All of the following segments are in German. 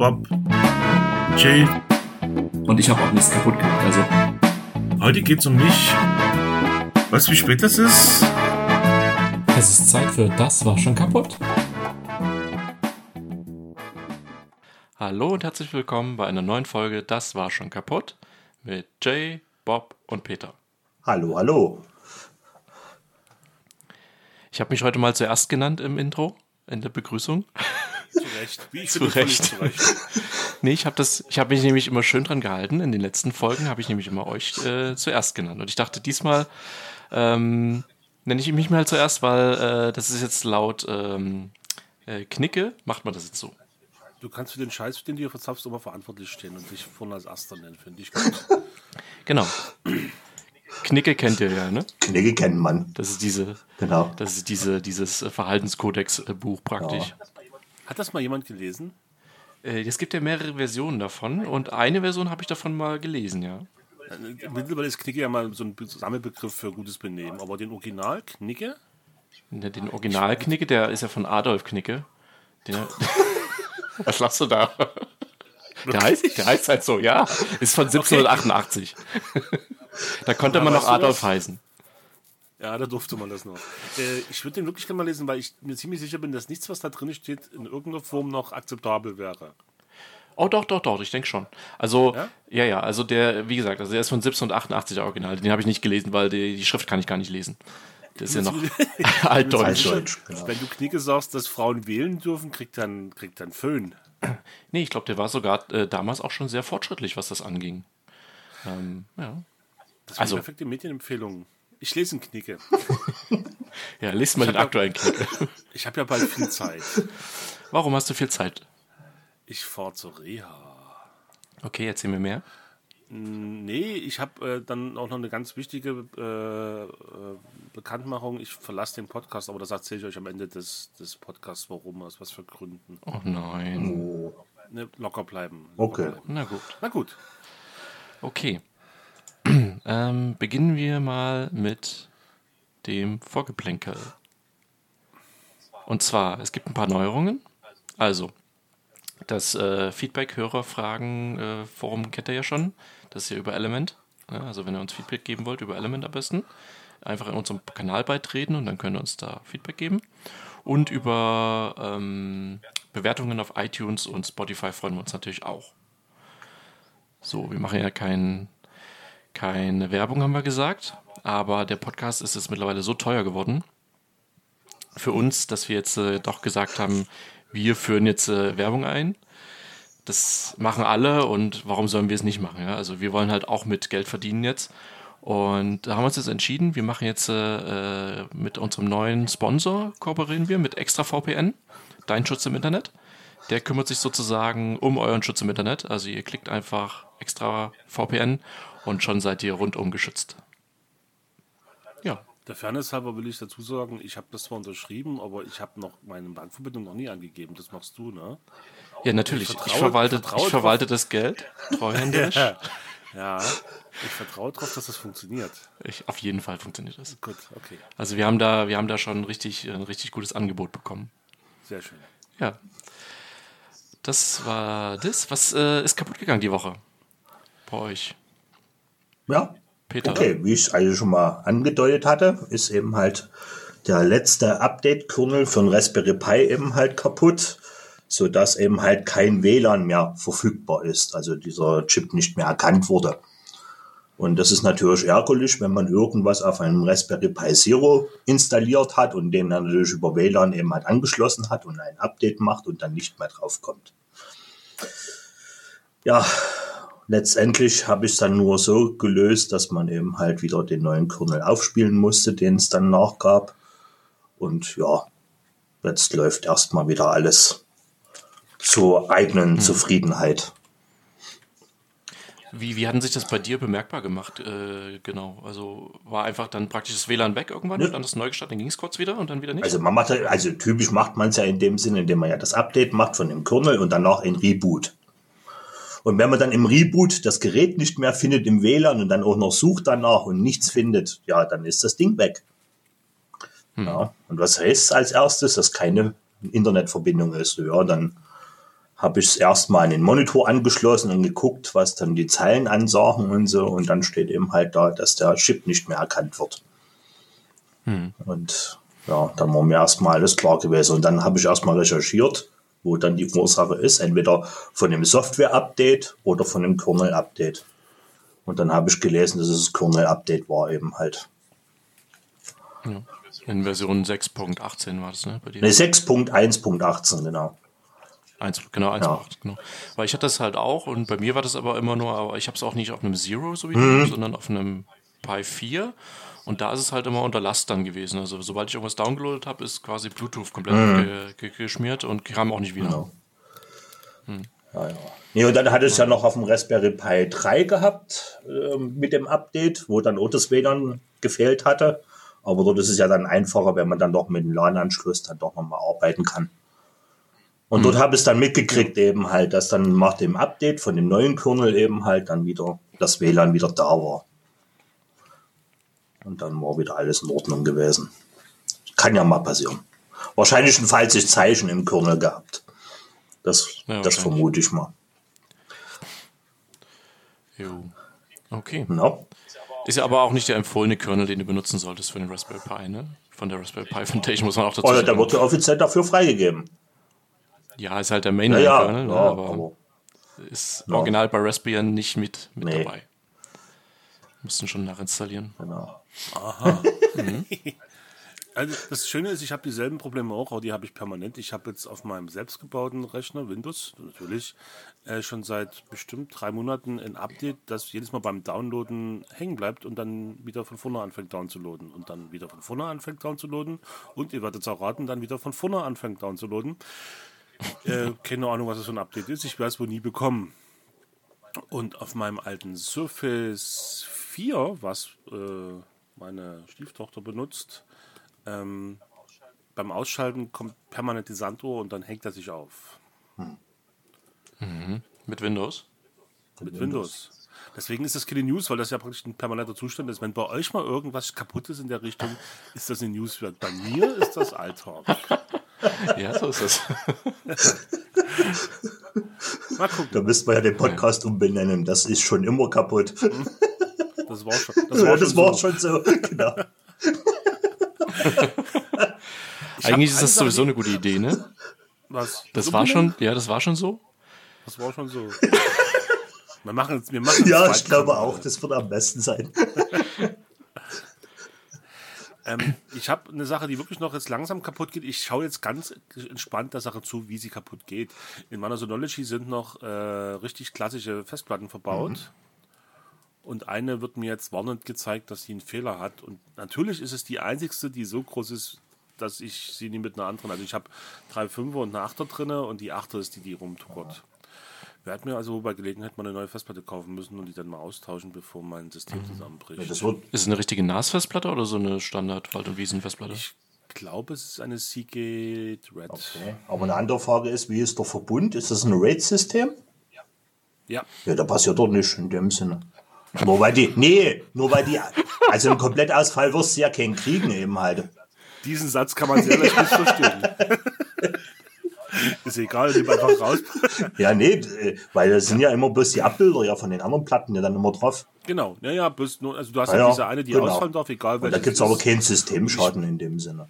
Bob, Jay. Und ich habe auch nichts kaputt gemacht. Also. Heute geht's um mich. Weißt du, wie spät das ist? Es ist Zeit für Das war schon kaputt. Hallo und herzlich willkommen bei einer neuen Folge Das war schon kaputt mit Jay, Bob und Peter. Hallo, hallo. Ich habe mich heute mal zuerst genannt im Intro, in der Begrüßung. Zu Recht. Wie ich Zu finde, Recht. zu Recht. Nee, ich habe das, ich habe mich nämlich immer schön dran gehalten. In den letzten Folgen habe ich nämlich immer euch äh, zuerst genannt. Und ich dachte, diesmal ähm, nenne ich mich mal zuerst, weil äh, das ist jetzt laut ähm, äh, Knicke, macht man das jetzt so. Du kannst für den Scheiß, den du hier verzapfst, immer verantwortlich stehen und dich vorne als Erster nennen, finde ich gut. Genau. Knicke kennt ihr ja, ne? Knigge kennt man. Das ist diese, Genau. das ist diese, dieses Verhaltenskodex-Buch praktisch. Hat das mal jemand gelesen? Äh, Es gibt ja mehrere Versionen davon und eine Version habe ich davon mal gelesen, ja. Äh, Mittlerweile ist Knicke ja mal so ein Be- Sammelbegriff für gutes Benehmen, aber den Original Knicke? Den Original-Knicke, der ist ja von Adolf Knicke. Den, was lachst du da? Der heißt, der heißt halt so, ja. Ist von 1788. da konnte man noch Adolf heißen. Ja, da durfte man das noch. Äh, ich würde den wirklich gerne mal lesen, weil ich mir ziemlich sicher bin, dass nichts, was da drin steht, in irgendeiner Form noch akzeptabel wäre. Oh, doch, doch, doch, ich denke schon. Also, Ja? ja? ja, also der, wie gesagt, also der ist von 1788 der Original. Den habe ich nicht gelesen, weil die, die Schrift kann ich gar nicht lesen. Das ist ja noch altdeutsch. Altdeutsch, genau. Wenn du Knicke sagst, dass Frauen wählen dürfen, kriegt dann, kriegt dann Föhn. Nee, ich glaube, der war sogar äh, damals auch schon sehr fortschrittlich, was das anging. Ähm, ja. Das Also- wäre also, perfekte Medienempfehlung. Ich lese einen Knicke. Ja, lest mal den hab ja- aktuellen Knicke. Ich habe ja bald viel Zeit. Warum hast du viel Zeit? Ich fahre zur Reha. Okay, erzähl mir mehr. Nee, ich habe äh, dann auch noch eine ganz wichtige äh, äh, Bekanntmachung. Ich verlasse den Podcast, aber das erzähle ich euch am Ende des, des Podcasts, warum, aus was für Gründen. Oh nein. Oh, Ne, locker bleiben. Locker Okay. Bleiben. Na gut. Na gut. Okay. Ähm, beginnen wir mal mit dem Vorgeplänkel. Und zwar, es gibt ein paar Neuerungen. Also, das äh, Feedback-Hörerfragen-Forum kennt ihr ja schon. Das ist ja über Element. Ja, also, wenn ihr uns Feedback geben wollt, über Element am besten. Einfach in unserem Kanal beitreten und dann könnt ihr uns da Feedback geben. Und über ähm, Bewertungen auf iTunes und Spotify freuen wir uns natürlich auch. So, wir machen ja kein, keine Werbung, haben wir gesagt. Aber der Podcast ist jetzt mittlerweile so teuer geworden für uns, dass wir jetzt äh, doch gesagt haben, wir führen jetzt äh, Werbung ein. Das machen alle und warum sollen wir es nicht machen? Ja? Also wir wollen halt auch mit Geld verdienen jetzt. Und da haben wir uns jetzt entschieden, wir machen jetzt äh, mit unserem neuen Sponsor, kooperieren wir mit Extra VPN, Dein Schutz im Internet. Der kümmert sich sozusagen um euren Schutz im Internet. Also ihr klickt einfach Extra VPN und schon seid ihr rundum geschützt. Ja, Der Fairness halber will ich dazu sagen, ich habe das zwar unterschrieben, aber ich habe noch meine Bankverbindung noch nie angegeben. Das machst du, ne? ja natürlich. Ich Ich, verwalte, vertraue ich verwalte das Geld treuhänderisch. Ja, ich vertraue darauf, dass das funktioniert. Ich, auf jeden Fall funktioniert das. Gut, okay. Also wir haben da, wir haben da schon richtig, ein richtig gutes Angebot bekommen. Sehr schön. Ja. Das war das. Was äh, ist kaputt gegangen die Woche? Bei euch. Ja, Peter. okay. Wie ich es also schon mal angedeutet hatte, ist eben halt der letzte Update-Kernel von Raspberry Pi eben halt kaputt, sodass eben halt kein WLAN mehr verfügbar ist. Also dieser Chip nicht mehr erkannt wurde. Und das ist natürlich ärgerlich, wenn man irgendwas auf einem Raspberry Pi Zero installiert hat und den dann natürlich über WLAN eben halt angeschlossen hat und ein Update macht und dann nicht mehr draufkommt. Ja, letztendlich habe ich es dann nur so gelöst, dass man eben halt wieder den neuen Kernel aufspielen musste, den es dann nachgab. Und ja, jetzt läuft erstmal wieder alles zur eigenen Zufriedenheit. Wie, wie hatten sich das bei dir bemerkbar gemacht? Äh, genau. Also war einfach dann praktisch das WLAN weg irgendwann und dann das neu gestartet, dann ging es kurz wieder und dann wieder nicht? Also man macht, also typisch macht man es ja in dem Sinne, indem man ja das Update macht von dem Kernel und danach ein Reboot. Und wenn man dann im Reboot das Gerät nicht mehr findet im WLAN und dann auch noch sucht danach und nichts findet, ja, dann ist das Ding weg. Ja, und was heißt als erstes, dass keine Internetverbindung ist? Ja, dann habe ich es erstmal an den Monitor angeschlossen und geguckt, was dann die Zeilen ansagen und so. Und dann steht eben halt da, dass der Chip nicht mehr erkannt wird. Und ja, dann war mir erstmal alles klar gewesen. Und dann habe ich erstmal recherchiert, wo dann die Ursache ist. Entweder von dem Software-Update oder von dem Kernel-Update. Und dann habe ich gelesen, dass es das Kernel-Update war eben halt. Ja. In Version 6.18 war das, ne? Bei dir? Ne, 6.1.18, genau. Eins, genau, 1.8, genau. Weil ich hatte das halt auch und bei mir war das aber immer nur, aber ich habe es auch nicht auf einem Zero, so wie du, sondern auf einem Pi 4. Und da ist es halt immer unter Last dann gewesen. Also sobald ich irgendwas downgeloadet habe, ist quasi Bluetooth komplett ge ge geschmiert und kam auch nicht wieder. Ja, ja. Nee, und dann hatte ich es ja noch auf dem Raspberry Pi 3 gehabt ähm, mit dem Update, wo dann das WLAN gefehlt hatte. Aber dort ist es ja dann einfacher, wenn man dann doch mit dem LAN-Anschluss dann doch nochmal arbeiten kann. Und dort habe ich es dann mitgekriegt eben halt, dass dann nach dem Update von dem neuen Kernel eben halt dann wieder das WLAN wieder da war. Und dann war wieder alles in Ordnung gewesen. Kann ja mal passieren. Wahrscheinlich ein falsches Zeichen im Kernel gehabt. Das, Ja, das vermute ich mal. Jo. Okay. Ja. Ist ja aber auch nicht der empfohlene Kernel, den du benutzen solltest für den Raspberry Pi, ne? Von der Raspberry Pi Foundation muss man auch dazu Oder der sagen. wird ja offiziell dafür freigegeben. Ja, ist halt der Mainline-Kernel, ja, ne? ja aber, aber ist original bei Raspbian nicht mit, mit Nee. dabei. Mussten schon nachinstallieren. genau. Also das Schöne ist, ich habe dieselben Probleme auch, aber die habe ich permanent. Ich habe jetzt auf meinem selbstgebauten Rechner, Windows natürlich, äh, schon seit bestimmt drei Monaten ein Update, das jedes Mal beim Downloaden hängen bleibt und dann wieder von vorne anfängt downzuladen und dann wieder von vorne anfängt downzuladen und ihr werdet es auch raten, dann wieder von vorne anfängt downzuladen. Äh, keine Ahnung, was das für ein Update ist. Ich werde es wohl nie bekommen. Und auf meinem alten Surface 4, was äh, meine Stieftochter benutzt, ähm, beim Ausschalten kommt permanent die Sanduhr und dann hängt er sich auf. Mit Windows? Mit Windows. Deswegen ist das keine News, weil das ja praktisch ein permanenter Zustand ist. Wenn bei euch mal irgendwas kaputt ist in der Richtung, ist das eine News. Bei mir ist das Alltag. Ja, so ist es. Mal gucken. Da müssten wir ja den Podcast umbenennen. Das ist schon immer kaputt. Das war schon, das Das war war, schon, das war so. schon so. Genau. Eigentlich ist das sowieso eine gute Idee, ne? Was? Das war schon, ja, das war schon so. Das war schon so. Wir machen jetzt, wir machen Ja, ich glaube auch, das wird am besten sein. Ähm, ich habe eine Sache, die wirklich noch jetzt langsam kaputt geht. Ich schaue jetzt ganz entspannt der Sache zu, wie sie kaputt geht. In meiner Synology sind noch äh, richtig klassische Festplatten verbaut. Und eine wird mir jetzt warnend gezeigt, dass sie einen Fehler hat. Und natürlich ist es die einzigste, die so groß ist, dass ich sie nie mit einer anderen. Also ich habe drei Fünfer und eine Achter drinne und die Achter ist die, die rumtuckert. Werde mir also bei Gelegenheit mal eine neue Festplatte kaufen müssen und die dann mal austauschen, bei mein System zusammenbricht. Das wird, Ist es eine richtige NAS-Festplatte oder so eine Standard-Wald- und Wiesen-Festplatte? Ich glaube, es ist eine Seagate Red. okay. Aber eine andere Frage ist, wie ist der Verbund? Ist das ein RAID-System? Ja, Ja, da passiert doch nicht in dem Sinne. Nur weil die, nee, nur weil die, also einen Komplettausfall wirst du ja keinen kriegen eben halt. diesen Satz kann man sehr leicht missverstehen. ist egal, nimm einfach raus. Ja, nee, äh, weil da sind ja immer bloß die Abbilder ja von den anderen Platten ja dann immer drauf. Genau, ja, ja, bis nur, also du hast Ja, ja, diese eine, die genau. ausfallen darf, egal Und da gibt es aber keinen Systemschaden in dem Sinne.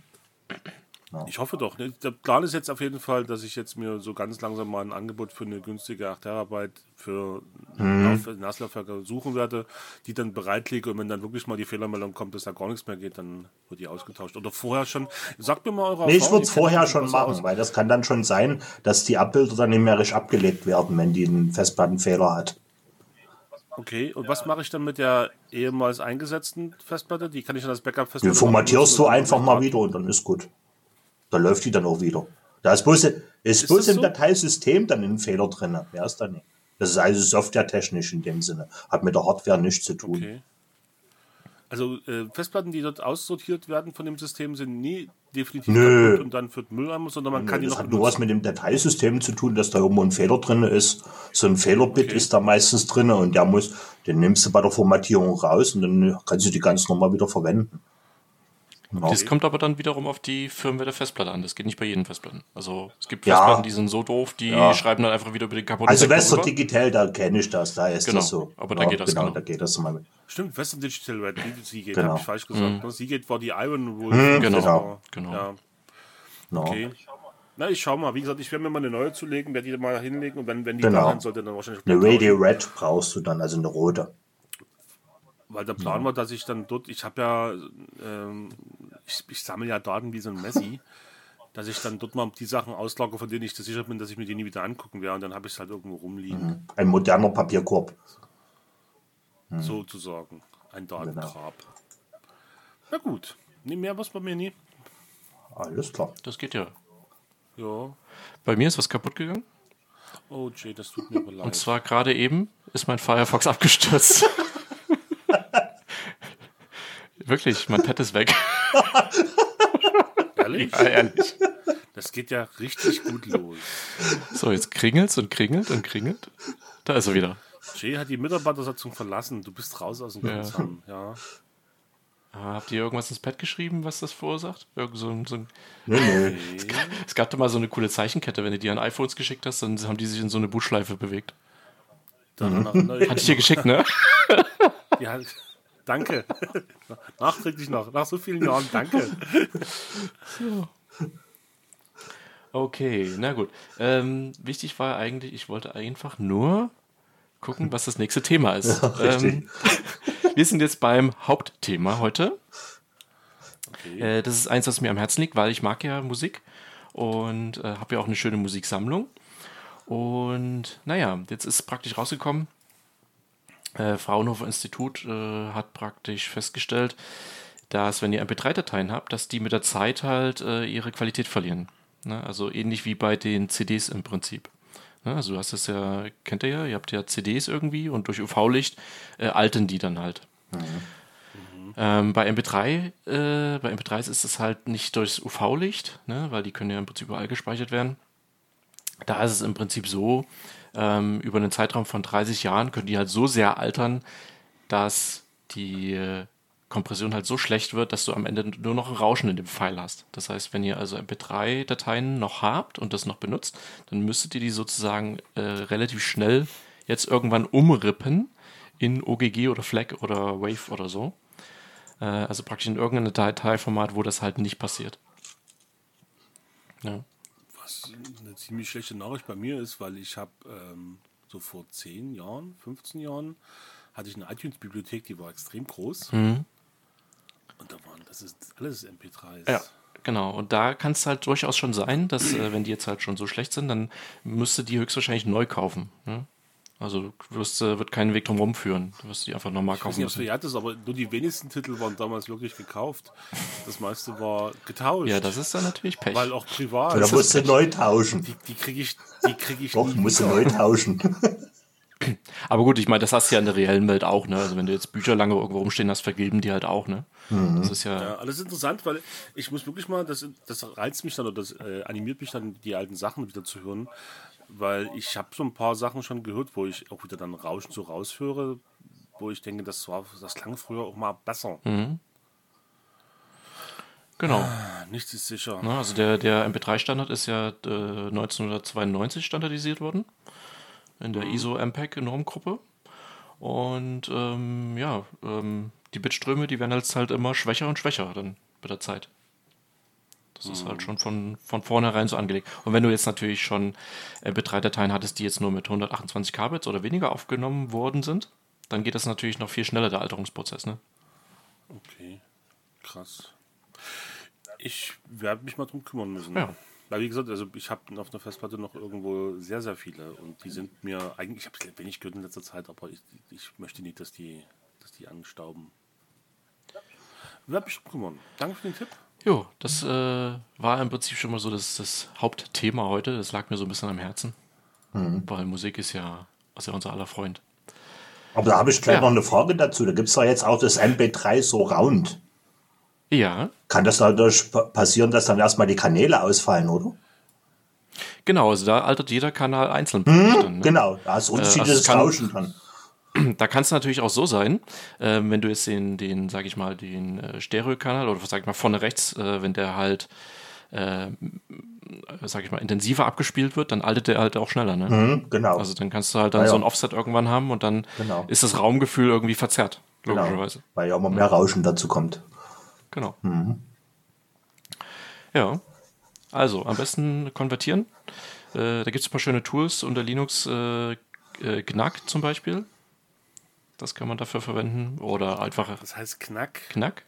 Ich hoffe doch. Ne? Der Plan ist jetzt auf jeden Fall, dass ich jetzt mir so ganz langsam mal ein Angebot für eine günstige 8 Terabyte für Mhm. NAS-Laufwerke suchen werde, die dann bereitlege und wenn dann wirklich mal die Fehlermeldung kommt, dass da gar nichts mehr geht, dann wird die ausgetauscht. Oder vorher schon. Sagt mir mal eure Nee, ich würde es vorher schon machen, aus. weil das kann dann schon sein, dass die Abbilder dann numerisch abgelegt werden, wenn die einen Festplattenfehler hat. Okay, und was mache ich dann mit der ehemals eingesetzten Festplatte? Die kann ich dann als Backup-Festplatte Die formatierst du einfach mal wieder und dann ist gut. Da läuft die dann auch wieder. Da ist bloß, ist Ist bloß das im so? Dateisystem dann ein Fehler drin. Mehr ist da nicht. Das ist also softwaretechnisch in dem Sinne. Hat mit der Hardware nichts zu tun. Okay. Also äh, Festplatten, die dort aussortiert werden von dem System, sind nie definitiv Nö. und dann den Mülleimer, sondern man kann die Das noch hat nur was mit dem Dateisystem zu tun, dass da irgendwo ein Fehler drin ist. So ein Fehlerbit Okay. ist da meistens drin und der muss, den nimmst du bei der Formatierung raus und dann kannst du die ganz normal wieder verwenden. Das kommt aber dann wiederum auf die Firmware der Festplatte an. Das geht nicht bei jedem Festplatten. Also es gibt Ja. Festplatten, die sind so doof, die Ja. schreiben dann einfach wieder über den kaputten Also Western rüber. Digital, da kenne ich das, da ist Genau, das so. aber da geht das, genau. genau. Da geht das mal mit. Stimmt, Western Digital Red, die Seagate, Genau. habe ich falsch gesagt. ne? Seagate war die Iron Wolf. Mhm, Genau, genau. genau. Ja, No. okay. Na, ich schau mal. Wie gesagt, ich werde mir mal eine neue zulegen, werde die mal hinlegen und wenn, wenn die Genau. da sein sollte, dann wahrscheinlich Eine Radio tauschen. Red brauchst du dann, also eine rote. Weil der Plan war, dass ich dann dort, ich habe ja, ähm, ich, ich sammle ja Daten wie so ein Messi, dass ich dann dort mal die Sachen auslagere, von denen ich sicher bin, dass ich mir die nie wieder angucken werde und dann habe ich es halt irgendwo rumliegen, Ein moderner Papierkorb. sozusagen. Ein Datengrab. Na gut, nee, mehr was bei mir nie. Alles klar. Das geht ja. Ja. Bei mir ist was kaputt gegangen. Oh Jay, das tut mir aber leid. Und zwar gerade eben ist mein Firefox abgestürzt. Wirklich, mein Pad ist weg. Ehrlich? Ja, ehrlich. Das geht ja richtig gut los. So, jetzt kringelt's und kringelt und kringelt. Da ist er wieder. Jay hat die Mitarbeitersatzung verlassen. Du bist raus aus dem Ja. Konzern. Ja. Ah, Habt ihr irgendwas ins Pad geschrieben, was das verursacht? Irgend so ein, so ein, Nee, nee. es gab da mal so eine coole Zeichenkette, wenn du die an iPhones geschickt hast, dann haben die sich in so eine Bootschleife bewegt. Na, Hatte ich dir geschickt, ne? ja, danke. Nachträglich noch. Nach so vielen Jahren, danke. Okay, na gut. Ähm, wichtig war eigentlich, ich wollte einfach nur gucken, was das nächste Thema ist. ähm, wir sind jetzt beim Hauptthema heute. Äh, das ist eins, was mir am Herzen liegt, weil ich mag ja Musik und äh, habe ja auch eine schöne Musiksammlung. Und naja, jetzt ist praktisch rausgekommen, äh, Fraunhofer Institut äh, hat praktisch festgestellt, dass wenn ihr MP3-Dateien habt, dass die mit der Zeit halt äh, ihre Qualität verlieren. Ne? Also ähnlich wie bei den CDs im Prinzip. Ne? Also du hast es ja, kennt ihr ja, ihr habt ja CDs irgendwie und durch UV-Licht äh, altern die dann halt. Ähm, bei MP3, äh, bei MP3s ist es halt nicht durchs UV-Licht, ne? weil die können ja im Prinzip überall gespeichert werden. Da ist es im Prinzip so, ähm, über einen Zeitraum von 30 Jahren können die halt so sehr altern, dass die äh, Kompression halt so schlecht wird, dass du am Ende nur noch ein Rauschen in dem Pfeil hast. Das heißt, wenn ihr also MP3-Dateien noch habt und das noch benutzt, dann müsstet ihr die sozusagen äh, relativ schnell jetzt irgendwann umrippen in OGG oder FLAC oder Wave oder so. Äh, also praktisch in irgendeinem Dateiformat, wo das halt nicht passiert. Ja. Was ziemlich schlechte Nachricht bei mir ist, weil ich habe ähm, so vor 10 Jahren, 15 Jahren, hatte ich eine iTunes-Bibliothek, die war extrem groß. Und da waren, das ist alles MP3s. Ja, genau. Und da kann es halt durchaus schon sein, dass, äh, wenn die jetzt halt schon so schlecht sind, dann müsste die höchstwahrscheinlich neu kaufen. Ne? Also du wirst, äh, wird keinen Weg drum rumführen. Du wirst die einfach nochmal Ich weiß kaufen nicht, ob aber nur die wenigsten Titel waren damals wirklich gekauft. Das meiste war getauscht. Ja, das ist dann natürlich Pech. Weil auch privat. Da musst du neu tauschen. die die kriege ich, die krieg ich Doch, nie musst du neu tauschen. Aber gut, ich meine, das hast du ja in der reellen Welt auch, ne? Also wenn du jetzt Bücher lange irgendwo rumstehen hast, vergeben die halt auch, ne? Das ist ja, Ja, alles interessant, weil ich muss wirklich mal, das, das reizt mich dann oder das äh, animiert mich dann, die alten Sachen wieder zu hören, weil ich habe so ein paar Sachen schon gehört, wo ich auch wieder dann Rauschen so raushöre, wo ich denke, das war, das klang früher auch mal besser. genau. Nichts ist sicher. Ne? Also der, der MP3-Standard ist ja äh, 1992 standardisiert worden in der ISO-MPEG-Normgruppe. Und ähm, ja, ähm, die Bitströme, die werden jetzt halt immer schwächer und schwächer dann mit der Zeit. Das ist halt schon von, von vornherein so angelegt. Und wenn du jetzt natürlich schon MP3-Dateien hattest, die jetzt nur mit 128 Kbits oder weniger aufgenommen worden sind, dann geht das natürlich noch viel schneller, der Alterungsprozess. Ne? Okay, krass. Ich werde mich mal drum kümmern müssen. Ja. Weil wie gesagt, also ich habe auf einer Festplatte noch irgendwo sehr, sehr viele und die sind mir eigentlich, ich habe es wenig gehört in letzter Zeit, aber ich, ich möchte nicht, dass die, dass die anstauben. Werde mich drum kümmern. Danke für den Tipp. Jo, das äh, war im Prinzip schon mal so das, das Hauptthema heute. Das lag mir so ein bisschen am Herzen. Weil Musik ist ja, ist ja unser aller Freund. Aber da habe ich gleich Ja. noch eine Frage dazu. Da gibt es doch jetzt auch das MP3 so Round. Ja, Kann das dadurch pa- passieren, dass dann erstmal die Kanäle ausfallen, oder? genau. Also da altert jeder Kanal einzeln. praktisch dann, ne? Genau, da ist also unterschiedliches es kann- Rauschen dann. da kann es natürlich auch so sein, äh, wenn du jetzt den, den sag ich mal, den äh, Stereokanal oder sag ich mal vorne rechts, äh, wenn der halt, äh, sag ich mal, intensiver abgespielt wird, dann altert der halt auch schneller, ne? Mhm, genau. Also dann kannst du halt dann Ja, so ein Offset irgendwann haben und dann Genau. ist das Raumgefühl irgendwie verzerrt, genau. logischerweise. Weil ja immer mehr Rauschen dazu kommt. Genau. Mhm. Ja. Also, am besten konvertieren. Äh, da gibt es ein paar schöne Tools unter Linux, äh, äh, Knack zum Beispiel. Das kann man dafür verwenden. Oder einfach Das heißt Knack. Knack.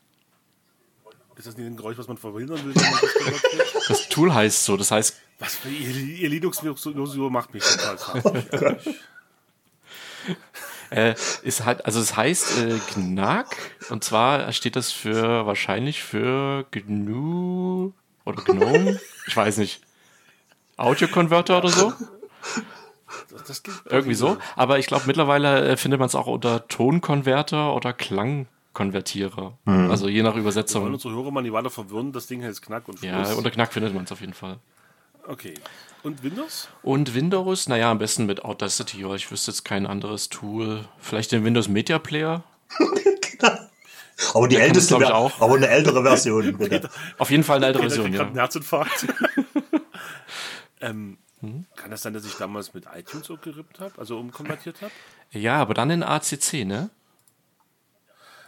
Ist das nicht ein Geräusch, was man verhindern will? wenn man das? Das Tool heißt so, das heißt, was für ihr, ihr Linux-Virtuosio macht mich total fertig. äh, ist halt, also es heißt äh, Knack und zwar steht das für wahrscheinlich für GNU oder GNOME, ich weiß nicht, Audio-Converter oder so. Das, das geht Irgendwie so. Aber ich glaube, mittlerweile äh, findet man es auch unter Tonkonverter oder Klangkonvertierer. Also je nach Übersetzung. unsere Hörer mal nicht weiter verwirren. Das Ding heißt Knack und Schluss. Ja, unter Knack findet man es auf jeden Fall. okay. Und Windows? Und Windows, naja, am besten mit Audacity, weil ich wüsste jetzt kein anderes Tool. Vielleicht den Windows Media Player. Aber die das, älteste, Ver- auch. aber eine ältere Version, bitte. Auf jeden Fall eine ältere da Version, ja. einen Herzinfarkt. ähm, Kann das sein, dass ich damals mit iTunes so gerippt habe, also umkonvertiert habe? Ja, aber dann in ACC, ne?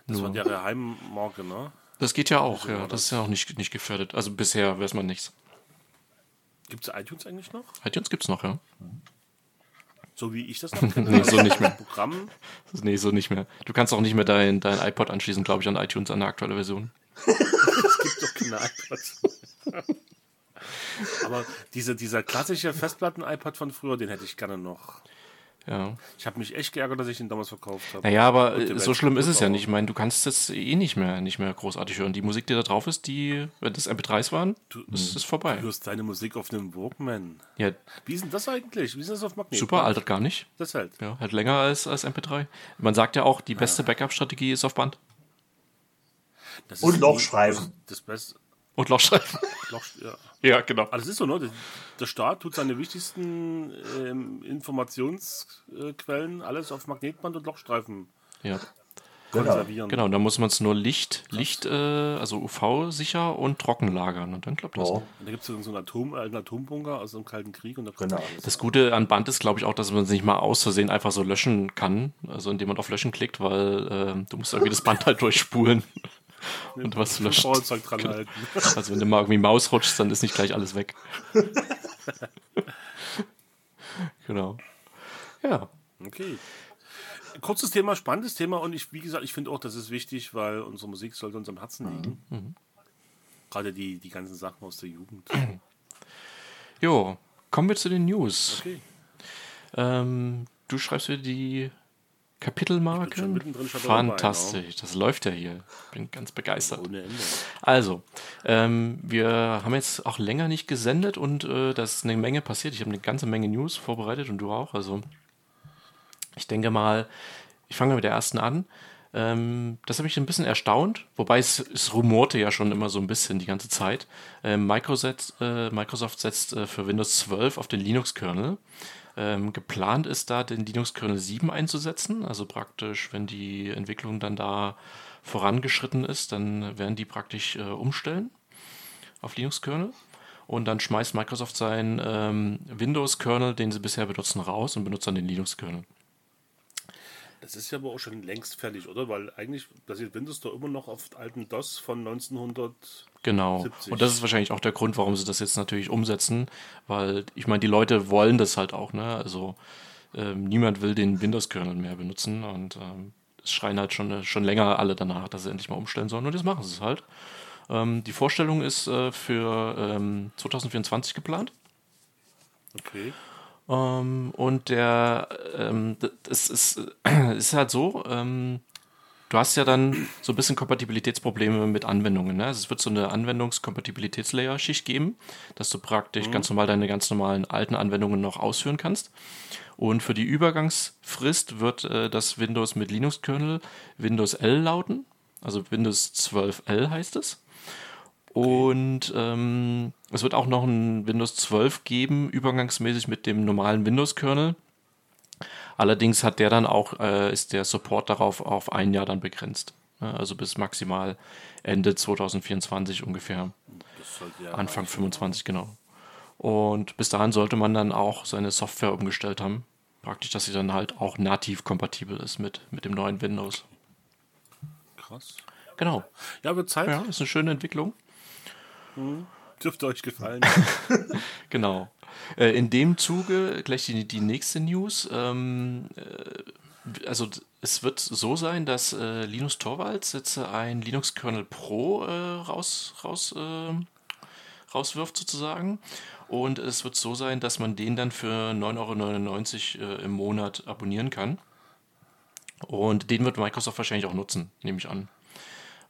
Das war deren Heimmarke, ne? Das geht ja auch, ja. Das ist ja auch nicht, nicht gefährdet. Also bisher weiß man nichts. Gibt es iTunes eigentlich noch? iTunes gibt's noch, ja. So wie ich das noch kenne? Nee, so nicht mehr. Programm. Nee, so nicht mehr. Du kannst auch nicht mehr dein, dein iPod anschließen, glaube ich, an iTunes, an eine aktuelle Version. doch keine iPods. Diese, dieser klassische Festplatten-iPod von früher, den hätte ich gerne noch. Ja. Ich habe mich echt geärgert, dass ich ihn damals verkauft habe. Naja, aber so Welt schlimm ist es ja nicht. Ich meine, du kannst es eh nicht mehr, nicht mehr großartig hören. Die Musik, die da drauf ist, die, wenn das MP3s waren, ist, ist vorbei. Du hörst deine Musik auf einem Walkman. Ja, Wie ist denn das eigentlich? Wie ist das auf Magnet? super, altert gar nicht. Das hält. Ja, halt länger als, als MP3. Man sagt ja auch, die beste Backup-Strategie ist auf Band. Das Und ist Lochstreifen. Das Beste. Und Lochstreifen. Loch, ja. ja, genau. Aber das ist so, ne? Der- Staat tut seine wichtigsten ähm, Informationsquellen alles auf Magnetband und Lochstreifen Ja. konservieren. Genau, da muss man es nur Licht, Licht, äh, also UV-sicher und trocken lagern und dann klappt das. Ja, Und da gibt es so einen Atom, alten Atombunker aus dem Kalten Krieg und da kommt Genau. alles. Das Gute an Band ist, glaube ich, auch, dass man es nicht mal aus Versehen einfach so löschen kann, also indem man auf Löschen klickt, weil ähm, du musst irgendwie das Band halt durchspulen und was löschen. Bauerzeug dran halten. Also wenn du mal irgendwie Maus rutschst, dann ist nicht gleich alles weg. genau. Ja. Okay. Kurzes Thema, spannendes Thema und ich, wie gesagt, ich finde auch, das ist wichtig, weil unsere Musik sollte uns am Herzen liegen. Gerade die, die ganzen Sachen aus der Jugend. Jo, kommen wir zu den News. Okay. Ähm, du schreibst wieder die Kapitelmarken. Fantastisch, das läuft ja hier. Bin ganz begeistert. Ohne Ende. Also, ähm, wir haben jetzt auch länger nicht gesendet und äh, da ist eine Menge passiert. Ich habe eine ganze Menge News vorbereitet und du auch. Also, ich denke mal, ich fange mit der ersten an. Ähm, das habe ich ein bisschen erstaunt, wobei es, es rumorte ja schon immer so ein bisschen die ganze Zeit. Ähm, Microsoft, äh, Microsoft setzt äh, für Windows 12 auf den Linux-Kernel. Ähm, geplant ist da, den Linux-Kernel 7 einzusetzen. Also praktisch, wenn die Entwicklung dann da vorangeschritten ist, dann werden die praktisch äh, umstellen auf Linux-Kernel. Und dann schmeißt Microsoft seinen ähm, Windows-Kernel, den sie bisher benutzen, raus und benutzt dann den Linux-Kernel. Das ist ja aber auch schon längst fertig, oder? Weil eigentlich basiert Windows doch immer noch auf alten DOS von 1900. Genau. 70. Und das ist wahrscheinlich auch der Grund, warum sie das jetzt natürlich umsetzen, weil ich meine, die Leute wollen das halt auch, ne? Also ähm, niemand will den Windows-Kernel mehr benutzen und ähm, es schreien halt schon, schon länger alle danach, dass sie endlich mal umstellen sollen und jetzt machen sie es halt. Ähm, die Vorstellung ist äh, für ähm, 2024 geplant. Okay. Ähm, und der, ähm, das ist, äh, ist halt so, ähm, du hast ja dann so ein bisschen Kompatibilitätsprobleme mit Anwendungen. Ne? Also es wird so eine Anwendungskompatibilitätslayer-Schicht geben, dass du praktisch ganz normal deine ganz normalen alten Anwendungen noch ausführen kannst. Und für die Übergangsfrist wird äh, das Windows mit Linux-Kernel Windows L lauten. Also Windows 12L heißt es. Und ähm, es wird auch noch ein Windows 12 geben, übergangsmäßig mit dem normalen Windows-Kernel. Allerdings hat der dann auch, äh, ist der Support darauf auf ein Jahr dann begrenzt. Also bis maximal Ende 2024 ungefähr. Ja Anfang 25, genau. Und bis dahin sollte man dann auch seine Software umgestellt haben. Praktisch, dass sie dann halt auch nativ kompatibel ist mit, mit dem neuen Windows. krass. Genau. Ja, wird Zeit. Ja, ist eine schöne Entwicklung. Dürfte euch gefallen. Genau. Äh, in dem Zuge gleich die, die nächste News. Ähm, äh, also es wird so sein, dass äh, Linus Torvalds jetzt äh, ein Linux Kernel Pro äh, raus, raus, ähm, rauswirft sozusagen. Und es wird so sein, dass man den dann für 9,99 Euro äh, im Monat abonnieren kann. Und den wird Microsoft wahrscheinlich auch nutzen, nehme ich an.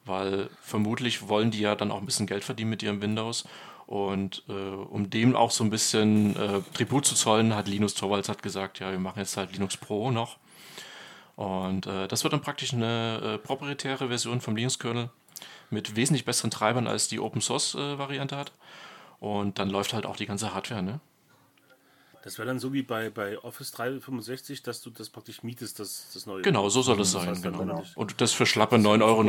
Weil vermutlich wollen die ja dann auch ein bisschen Geld verdienen mit ihrem Windows. Und äh, um dem auch so ein bisschen äh, Tribut zu zollen, hat Linus Torvalds hat gesagt, ja, wir machen jetzt halt Linux Pro noch. Und äh, das wird dann praktisch eine äh, proprietäre Version vom Linux-Kernel mit wesentlich besseren Treibern als die Open-Source-Variante hat. Und dann läuft halt auch die ganze Hardware, ne? Das wäre dann so wie bei, bei Office 365, dass du das praktisch mietest, das, das neue. Genau, so soll es Das sein. heißt dann Genau. wirklich- Und das für schlappe 9,99 Euro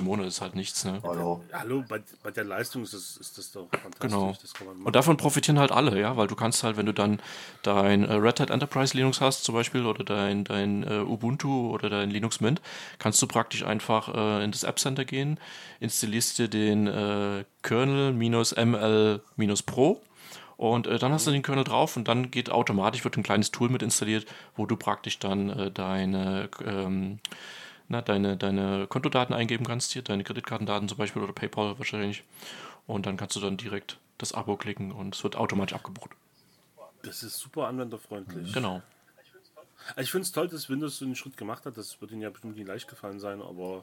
im Monat ist halt nichts, ne? Hallo. Hallo, bei, bei der Leistung ist das, ist das doch fantastisch. Genau. Das kann man machen. Und davon profitieren halt alle, ja, weil du kannst halt, wenn du dann dein äh, Red Hat Enterprise Linux hast zum Beispiel oder dein, dein äh, Ubuntu oder dein Linux Mint, kannst du praktisch einfach äh, in das App Center gehen, installierst dir den äh, Kernel-ML-Pro und äh, dann hast du den Kernel drauf und dann geht automatisch, wird ein kleines Tool mit installiert, wo du praktisch dann äh, deine ähm, na, deine, deine Kontodaten eingeben kannst, hier deine Kreditkartendaten zum Beispiel oder PayPal wahrscheinlich. Und dann kannst du dann direkt das Abo klicken und es wird automatisch abgebucht. Das ist super anwenderfreundlich. Genau. Also ich finde es toll, dass Windows so einen Schritt gemacht hat. Das wird Ihnen ja bestimmt nicht leicht gefallen sein, aber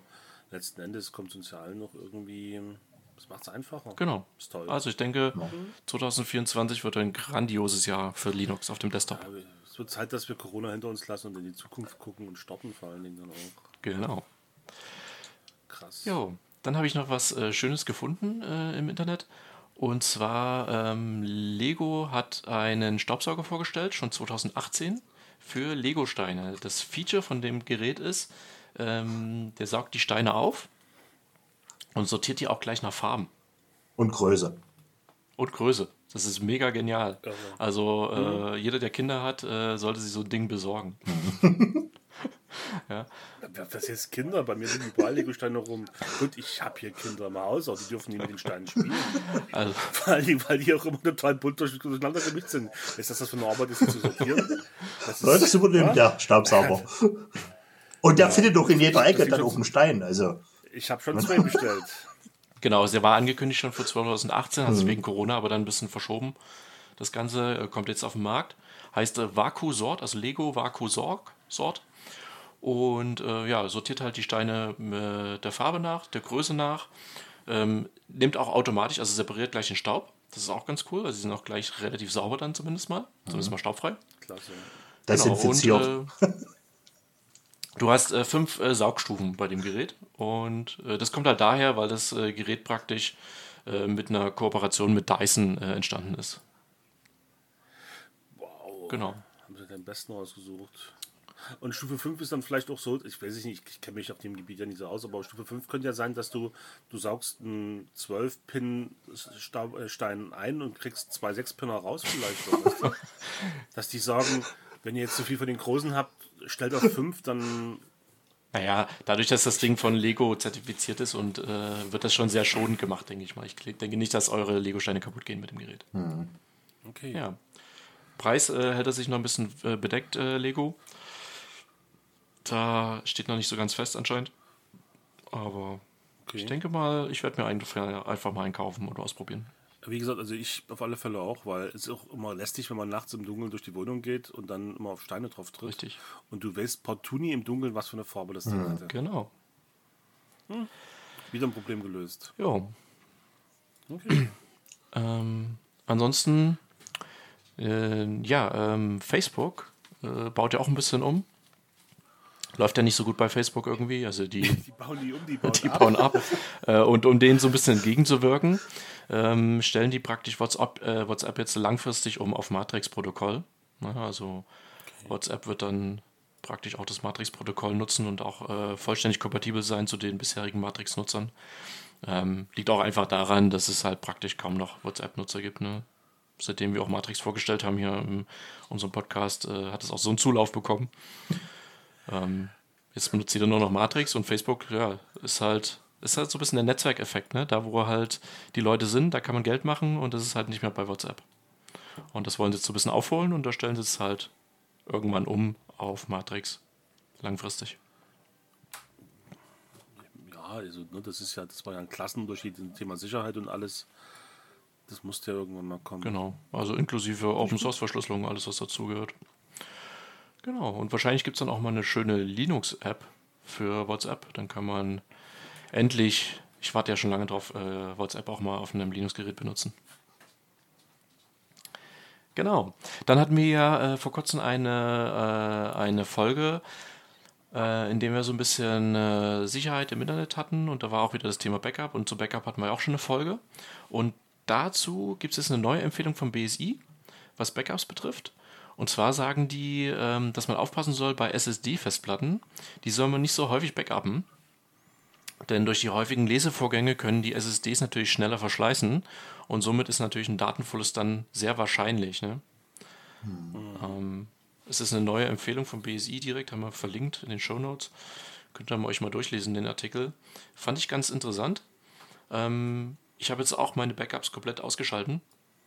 letzten Endes kommt es uns ja allen noch irgendwie. Das macht es einfacher. Genau. Ist toll. Also ich denke, 2024 wird ein grandioses Jahr für Linux auf dem Desktop. Aber es wird Zeit, dass wir Corona hinter uns lassen und in die Zukunft gucken und starten vor allen Dingen dann auch. Genau. Krass. Jo, dann habe ich noch was äh, Schönes gefunden äh, im Internet. Und zwar, ähm, Lego hat einen Staubsauger vorgestellt, schon 2018, für Lego-Steine. Das Feature von dem Gerät ist, ähm, der saugt die Steine auf und sortiert die auch gleich nach Farben Und Größe. und Größe. Das ist mega genial. Also äh, jeder, der Kinder hat, äh, sollte sich so ein Ding besorgen. ja. Das jetzt Kinder, bei mir liegen überall Lego-Steine rum. Gut, ich habe hier Kinder mal aus, die dürfen nicht mit den Steinen spielen. Also, Weil die, weil die auch immer total bunt durch- durcheinander gemischt sind. Ist das das für eine Arbeit, das zu sortieren? Das Das übernimmt der Staubsauger. Und der findet doch in jeder Ecke dann auf dem Stein. Also, Ich habe schon zwei bestellt. Genau, der war angekündigt schon für 2018, hat sich wegen Corona aber dann ein bisschen verschoben. Das Ganze äh, kommt jetzt auf den Markt. Heißt äh, Vaku Sort, also Lego Vaku Sort. Sort. Und äh, ja, sortiert halt die Steine äh, der Farbe nach, der Größe nach. Ähm, nimmt auch automatisch, also separiert gleich den Staub. Das ist auch ganz cool. Also sie sind auch gleich relativ sauber dann zumindest mal. Zumindest mal staubfrei. Klasse. desinfiziert. und, äh, du hast äh, fünf äh, Saugstufen bei dem Gerät und äh, das kommt halt daher, weil das äh, Gerät praktisch äh, mit einer Kooperation mit Dyson äh, entstanden ist. Wow. Genau. Haben sie den besten rausgesucht. Und Stufe 5 ist dann vielleicht auch so, ich weiß nicht, ich kenne mich auf dem Gebiet ja nicht so aus, aber Stufe 5 könnte ja sein, dass du, du saugst einen 12-Pin-Stein ein und kriegst zwei 6-Pinner raus vielleicht. Dass die sagen, wenn ihr jetzt zu viel von den Großen habt, stellt auf 5, dann Naja, dadurch, dass das Ding von Lego zertifiziert ist und äh, wird das schon sehr schonend gemacht, denke ich mal. Ich denke nicht, dass eure Lego-Steine kaputt gehen mit dem Gerät. okay. Ja. Preis äh, hätte sich noch ein bisschen äh, bedeckt, äh, Lego. Da steht noch nicht so ganz fest anscheinend. Aber okay. ich denke mal, ich werde mir einfach, einfach mal einkaufen oder ausprobieren. Wie gesagt, also ich auf alle Fälle auch, weil es ist auch immer lästig, wenn man nachts im Dunkeln durch die Wohnung geht und dann immer auf Steine drauf tritt. Richtig. Und du weißt partout nie im Dunkeln, was für eine Farbe das Ding hatte. Genau. Wieder ein Problem gelöst. Ja. Okay. Ähm, ansonsten, äh, ja, ähm, Facebook äh, baut ja auch ein bisschen um. Läuft ja nicht so gut bei Facebook irgendwie. Also die, Die bauen die um, die bauen die ab. bauen ab. Äh, und um denen so ein bisschen entgegenzuwirken, ähm, stellen die praktisch WhatsApp, äh, WhatsApp jetzt langfristig um auf Matrix-Protokoll. Ne, also WhatsApp wird dann praktisch auch das Matrix-Protokoll nutzen und auch äh, vollständig kompatibel sein zu den bisherigen Matrix-Nutzern. Ähm, liegt auch einfach daran, dass es halt praktisch kaum noch WhatsApp-Nutzer gibt. Ne? Seitdem wir auch Matrix vorgestellt haben hier in unserem Podcast, äh, hat es auch so einen Zulauf bekommen. Ähm, jetzt benutzt jeder nur noch Matrix und Facebook, ja, ist halt, ist halt so ein bisschen der Netzwerkeffekt, ne? Da, wo halt die Leute sind, da kann man Geld machen und das ist halt nicht mehr bei WhatsApp. Und das wollen sie jetzt so ein bisschen aufholen und da stellen sie es halt irgendwann um auf Matrix. Langfristig. Ja, also ne, das ist ja, das war ja ein Klassenunterschied im Thema Sicherheit und alles. Das musste ja irgendwann mal kommen. Genau. Also inklusive Open Source Verschlüsselung, alles was dazugehört. Genau. Und wahrscheinlich gibt es dann auch mal eine schöne Linux-App für WhatsApp. Dann kann man endlich, ich warte ja schon lange drauf, äh, WhatsApp auch mal auf einem Linux-Gerät benutzen. Genau. Dann hatten wir ja äh, vor kurzem eine, äh, eine Folge, äh, in der wir so ein bisschen äh, Sicherheit im Internet hatten und da war auch wieder das Thema Backup und zu Backup hatten wir auch schon eine Folge. Und dazu gibt es jetzt eine neue Empfehlung vom BSI, was Backups betrifft. Und zwar sagen die, ähm, dass man aufpassen soll bei SSD-Festplatten. Die soll man nicht so häufig backuppen. Denn durch die häufigen Lesevorgänge können die SSDs natürlich schneller verschleißen und somit ist natürlich ein Datenverlust dann sehr wahrscheinlich. Ne? Ähm, es ist eine neue Empfehlung vom BSI direkt, haben wir verlinkt in den Show Notes. Könnt ihr euch mal durchlesen, den Artikel. Fand ich ganz interessant. Ähm, ich habe jetzt auch meine Backups komplett ausgeschalten,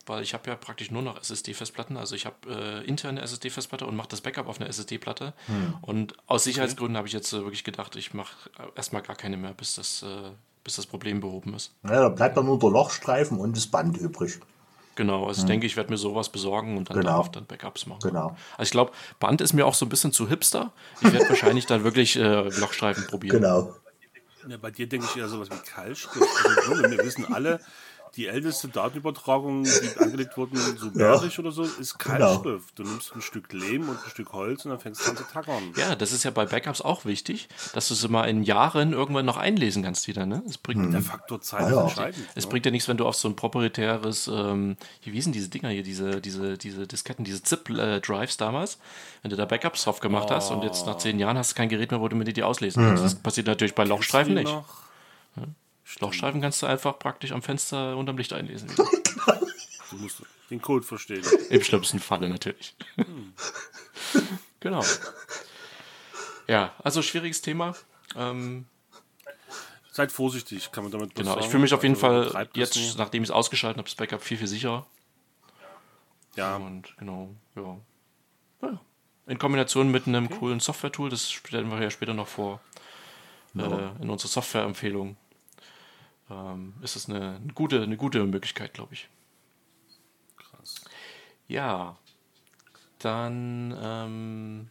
weil ich habe ja praktisch nur noch SSD-Festplatten. Also ich habe äh, interne SSD-Festplatte und mache das Backup auf einer SSD-Platte. Und aus Sicherheitsgründen habe ich jetzt äh, wirklich gedacht, ich mache erstmal gar keine mehr, bis das, äh, bis das Problem behoben ist. Ja, da bleibt dann nur der Lochstreifen und das Band übrig. Genau, also ich denke, ich werde mir sowas besorgen und dann Genau. darauf dann Backups machen. Genau. Also ich glaube, Band ist mir auch so ein bisschen zu hipster. Ich werde wahrscheinlich dann wirklich äh, Lochstreifen probieren. Genau. Ja, bei dir denke ich eher sowas wie Keilschrift. Also, wir wissen alle, die älteste Datenübertragung, die angelegt wurde, sumerisch oder so, ist Keilschrift. Du nimmst ein Stück Lehm und ein Stück Holz und dann fängst du an zu tackern. Ja, das ist ja bei Backups auch wichtig, dass du sie mal in Jahren irgendwann noch einlesen kannst wieder. Ne? Es bringt, Der Faktor Zeit Ah, ist ja. entscheidend. es ne? bringt ja nichts, wenn du auf so ein proprietäres, ähm, wie hießen diese Dinger hier, diese, diese, diese Disketten, diese ZIP-Drives damals, wenn du da Backups drauf gemacht hast und jetzt nach zehn Jahren hast du kein Gerät mehr, wo du mit dir die auslesen kannst. Das passiert natürlich bei Lochstreifen nicht. noch? Lochstreifen kannst du einfach praktisch am Fenster unterm Licht einlesen. Du musst den Code verstehen. Im schlimmsten Falle natürlich. genau. Ja, also schwieriges Thema. Ähm, Seid vorsichtig, kann man damit genau, ich sagen. fühle mich auf jeden Also, Fall jetzt, nie. nachdem ich es ausgeschaltet habe, das Backup viel, viel sicherer. Ja, Und genau, ja. ja. In Kombination mit einem coolen Software-Tool, das stellen wir ja später noch vor, äh, in unserer Software-Empfehlung, ähm, ist es eine, eine, gute, eine gute Möglichkeit, glaube ich. krass. Ja, dann ähm,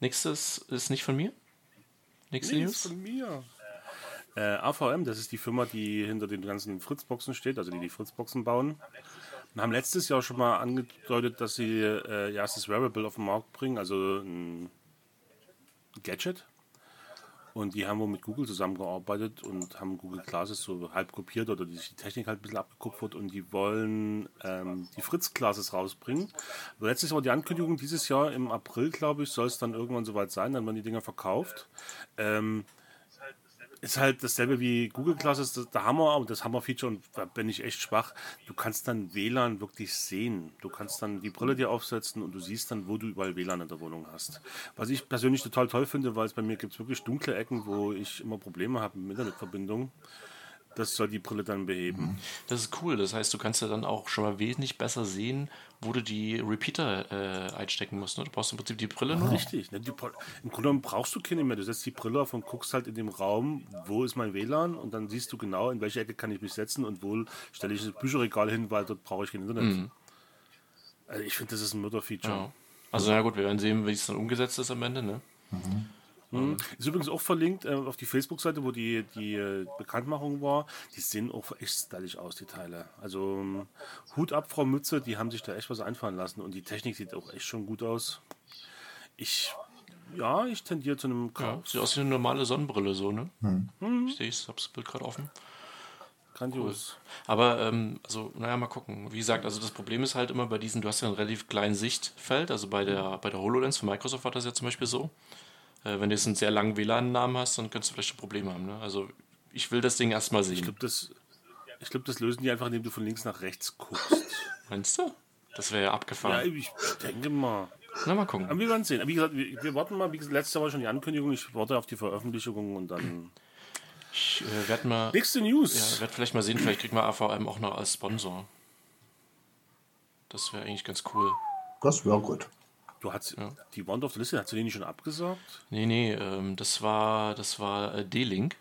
nächstes ist nicht von mir. Nächste Nee, ist News. von mir. Äh, AVM, das ist die Firma, die hinter den ganzen Fritzboxen steht, also die die Fritzboxen bauen. Und haben letztes Jahr schon mal angedeutet, dass sie äh, ihr erstes Wearable auf den Markt bringen, also ein Gadget. Und die haben wohl mit Google zusammengearbeitet und haben Google Classes so halb kopiert oder die, Technik halt ein bisschen abgekupfert und die wollen ähm, die Fritz Classes rausbringen. Aber letztes war die Ankündigung, dieses Jahr im April, glaube ich, soll es dann irgendwann soweit sein, dann werden die Dinger verkauft. Ähm, ist halt dasselbe wie Google Classes, das, der Hammer, und das Hammer-Feature, und da bin ich echt schwach. Du kannst dann WLAN wirklich sehen. Du kannst dann die Brille dir aufsetzen und du siehst dann, wo du überall WLAN in der Wohnung hast. Was ich persönlich total toll finde, weil es bei mir gibt wirklich dunkle Ecken, wo ich immer Probleme habe mit Internetverbindung. Das soll die Brille dann beheben. Das ist cool. Das heißt, du kannst ja dann auch schon mal wesentlich besser sehen, wo du die Repeater äh, einstecken musst. Ne? Du brauchst im Prinzip die Brille nur. Richtig. Ne? Die, Im Grunde genommen brauchst du keine mehr. Du setzt die Brille auf und guckst halt in dem Raum, wo ist mein WLAN und dann siehst du genau, in welche Ecke kann ich mich setzen und wo stelle ich das Bücherregal hin, weil dort brauche ich kein Internet. Also ich finde, das ist ein Mörderfeature. Ja. Also na gut, wir werden sehen, wie es dann umgesetzt ist am Ende. Ne? Mhm. Ist übrigens auch verlinkt äh, auf die Facebook-Seite, wo die, die äh, Bekanntmachung war. Die sehen auch echt stylisch aus, die Teile. Also ähm, Hut ab, Frau Mütze, die haben sich da echt was einfallen lassen und die Technik sieht auch echt schon gut aus. Ich, ja, ich tendiere zu einem Ja, Kauf. sieht aus wie eine normale Sonnenbrille so, ne? Ich sehe es, hab's das Bild gerade offen. grandios. Aber, ähm, also, naja, mal gucken. Wie gesagt, also das Problem ist halt immer bei diesen, du hast ja ein relativ kleines Sichtfeld, also bei der, bei der HoloLens von Microsoft war das ja zum Beispiel so. Äh, wenn du jetzt einen sehr langen WLAN-Namen hast, dann könntest du vielleicht ein Problem haben. Ne? Also, ich will das Ding erstmal Ich sehen. glaube, das, ich glaub, das lösen die einfach, indem du von links nach rechts guckst. Meinst du? Das wäre ja ja, abgefahren. ich denke mal. Na, mal gucken. Aber wir werden sehen. Wie gesagt, wir, wir warten mal. Wie gesagt, letztes Jahr war schon die Ankündigung. Ich warte auf die Veröffentlichung und dann. Ich äh, werde mal. Nächste News. Ja, werd vielleicht mal sehen, vielleicht kriegt man AVM auch noch als Sponsor. Das wäre eigentlich ganz cool. Das wäre gut. Du hast die Wand auf der Liste, hast du die nicht schon abgesagt? Nee, nee, ähm, das war, das war äh, D-Link.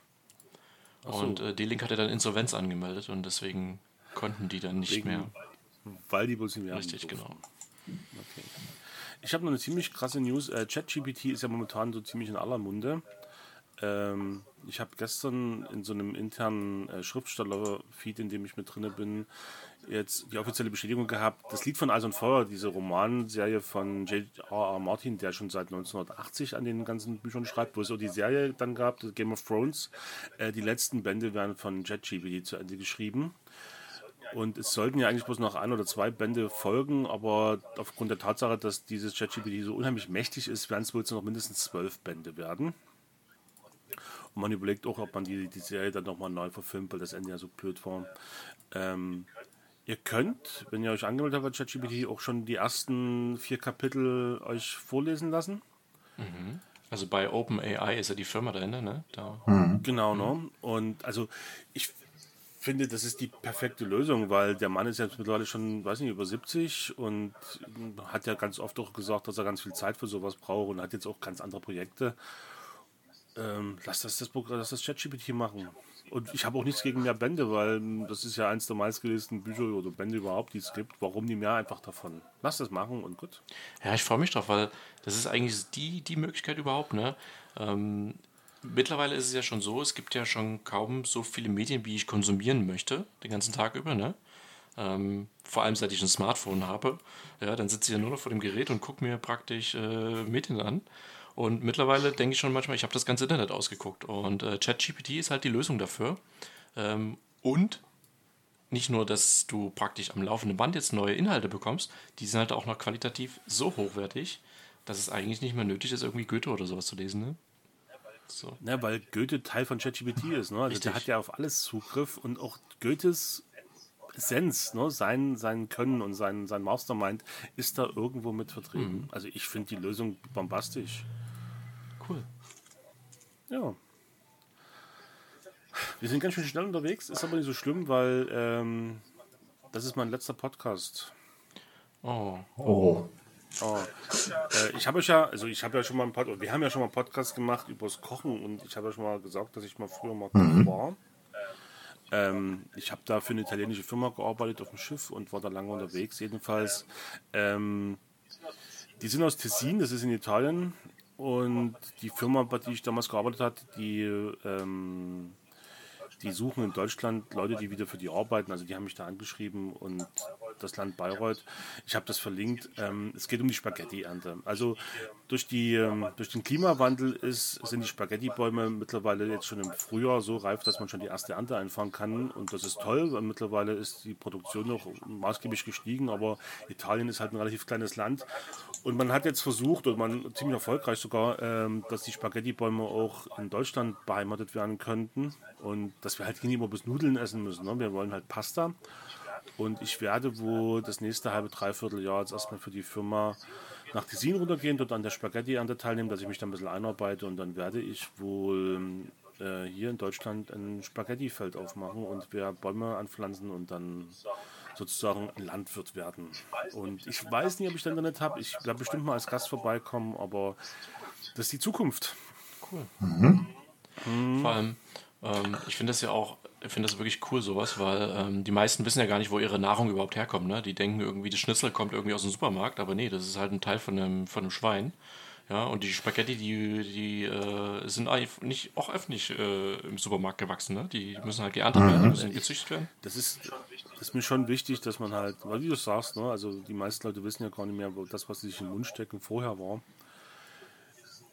Und äh, D-Link hatte dann Insolvenz angemeldet und deswegen konnten die dann nicht Wegen- mehr. Weil die bloß nicht mehr Richtig, genau. durften. Ich habe noch eine ziemlich krasse News. Äh, ChatGPT ist ja momentan so ziemlich in aller Munde. Ähm, ich habe gestern in so einem internen äh, Schriftsteller-Feed, in dem ich mit drinne bin, jetzt die offizielle Bestätigung gehabt. Das Lied von Eis und Feuer, diese Romanserie von J.R.R. Martin, der schon seit 1980 an den ganzen Büchern schreibt, wo es auch die Serie dann gab, Game of Thrones. Äh, die letzten Bände werden von ChatGPT zu Ende geschrieben. Und es sollten ja eigentlich bloß noch ein oder zwei Bände folgen, aber aufgrund der Tatsache, dass dieses ChatGPT so unheimlich mächtig ist, werden es wohl noch mindestens zwölf Bände werden. Und man überlegt auch, ob man die, die Serie dann nochmal neu verfilmt, weil das Ende ja so blöd war. Ähm, ihr könnt, wenn ihr euch angemeldet habt bei ChatGPT, auch schon die ersten vier Kapitel euch vorlesen lassen. Also bei OpenAI ist ja die Firma dahinter, ne? Da. Genau, ne? Und also ich finde, das ist die perfekte Lösung, weil der Mann ist jetzt mittlerweile schon, weiß nicht, über 70 und hat ja ganz oft auch gesagt, dass er ganz viel Zeit für sowas braucht und hat jetzt auch ganz andere Projekte. Ähm, lass das das lass das ChatGPT machen. Und ich habe auch nichts gegen mehr Bände, weil das ist ja eins der meistgelesenen Bücher oder Bände überhaupt, die es gibt. Warum nicht mehr einfach davon? Lass das machen und gut. Ja, ich freue mich drauf, weil das ist eigentlich die, die Möglichkeit überhaupt, ne? Ähm, mittlerweile ist es ja schon so, es gibt ja schon kaum so viele Medien, wie ich konsumieren möchte, den ganzen Tag über, ne? Ähm, vor allem seit ich ein Smartphone habe. Ja, dann sitze ich ja nur noch vor dem Gerät und gucke mir praktisch äh, Medien an. Und mittlerweile denke ich schon manchmal, ich habe das ganze Internet ausgeguckt. Und äh, ChatGPT ist halt die Lösung dafür. Ähm, und nicht nur, dass du praktisch am laufenden Band jetzt neue Inhalte bekommst, die sind halt auch noch qualitativ so hochwertig, dass es eigentlich nicht mehr nötig ist, irgendwie Goethe oder sowas zu lesen. Ne? So. Ja, weil Goethe Teil von ChatGPT ist. Ne? Also Richtig. der hat ja auf alles Zugriff und auch Goethes Essenz, ne? sein, sein Können und sein, sein Mastermind ist da irgendwo mit vertreten. Also ich finde die Lösung bombastisch. Cool. Ja. Wir sind ganz schön schnell unterwegs, ist aber nicht so schlimm, weil ähm, das ist mein letzter Podcast. Oh, Oh. Oh. Äh, ich habe euch ja, also ich habe ja schon mal einen Pod wir haben ja schon mal einen Podcast gemacht übers Kochen und ich habe ja schon mal gesagt, dass ich mal früher mal Koch war. Ähm, ich habe da für eine italienische Firma gearbeitet auf dem Schiff und war da lange unterwegs. Jedenfalls, ähm, die sind aus Tessin, das ist in Italien. Und die Firma, bei der ich damals gearbeitet habe, die, ähm, die suchen in Deutschland Leute, die wieder für die arbeiten. Also die haben mich da angeschrieben und das Land Bayreuth. Ich habe das verlinkt. Ähm, es geht um die Spaghetti-Ernte. Also durch, die, ähm, durch den Klimawandel ist, sind die Spaghetti-Bäume mittlerweile jetzt schon im Frühjahr so reif, dass man schon die erste Ernte einfahren kann. Und das ist toll, weil mittlerweile ist die Produktion noch maßgeblich gestiegen. Aber Italien ist halt ein relativ kleines Land. Und man hat jetzt versucht, und man ziemlich erfolgreich sogar, ähm, dass die Spaghetti-Bäume auch in Deutschland beheimatet werden könnten. Und dass wir halt nicht immer bis Nudeln essen müssen. Ne? Wir wollen halt Pasta. Und ich werde wohl das nächste halbe, dreiviertel Jahr jetzt erstmal für die Firma nach Tessin runtergehen, dort an der Spaghetti-Ernte teilnehmen, dass ich mich da ein bisschen einarbeite und dann werde ich wohl äh, hier in Deutschland ein Spaghetti-Feld aufmachen und wir Bäume anpflanzen und dann sozusagen ein Landwirt werden. Und ich weiß nicht, ob ich dann Internet habe. Ich werde bestimmt mal als Gast vorbeikommen, aber das ist die Zukunft. Vor allem, ähm, ich finde das ja auch, ich finde das wirklich cool, sowas, weil ähm, die meisten wissen ja gar nicht, wo ihre Nahrung überhaupt herkommt. Ne? Die denken irgendwie, das Schnitzel kommt irgendwie aus dem Supermarkt, aber nee, das ist halt ein Teil von einem, von einem Schwein. Ja, und die Spaghetti, die, die äh, sind eigentlich nicht auch öffentlich äh, im Supermarkt gewachsen. Ne? Die müssen halt geerntet werden, die müssen gezüchtet werden. Das ist, das ist mir schon wichtig, dass man halt, weil wie du sagst, ne, also die meisten Leute wissen ja gar nicht mehr, wo das, was sie sich in den Mund stecken, vorher war.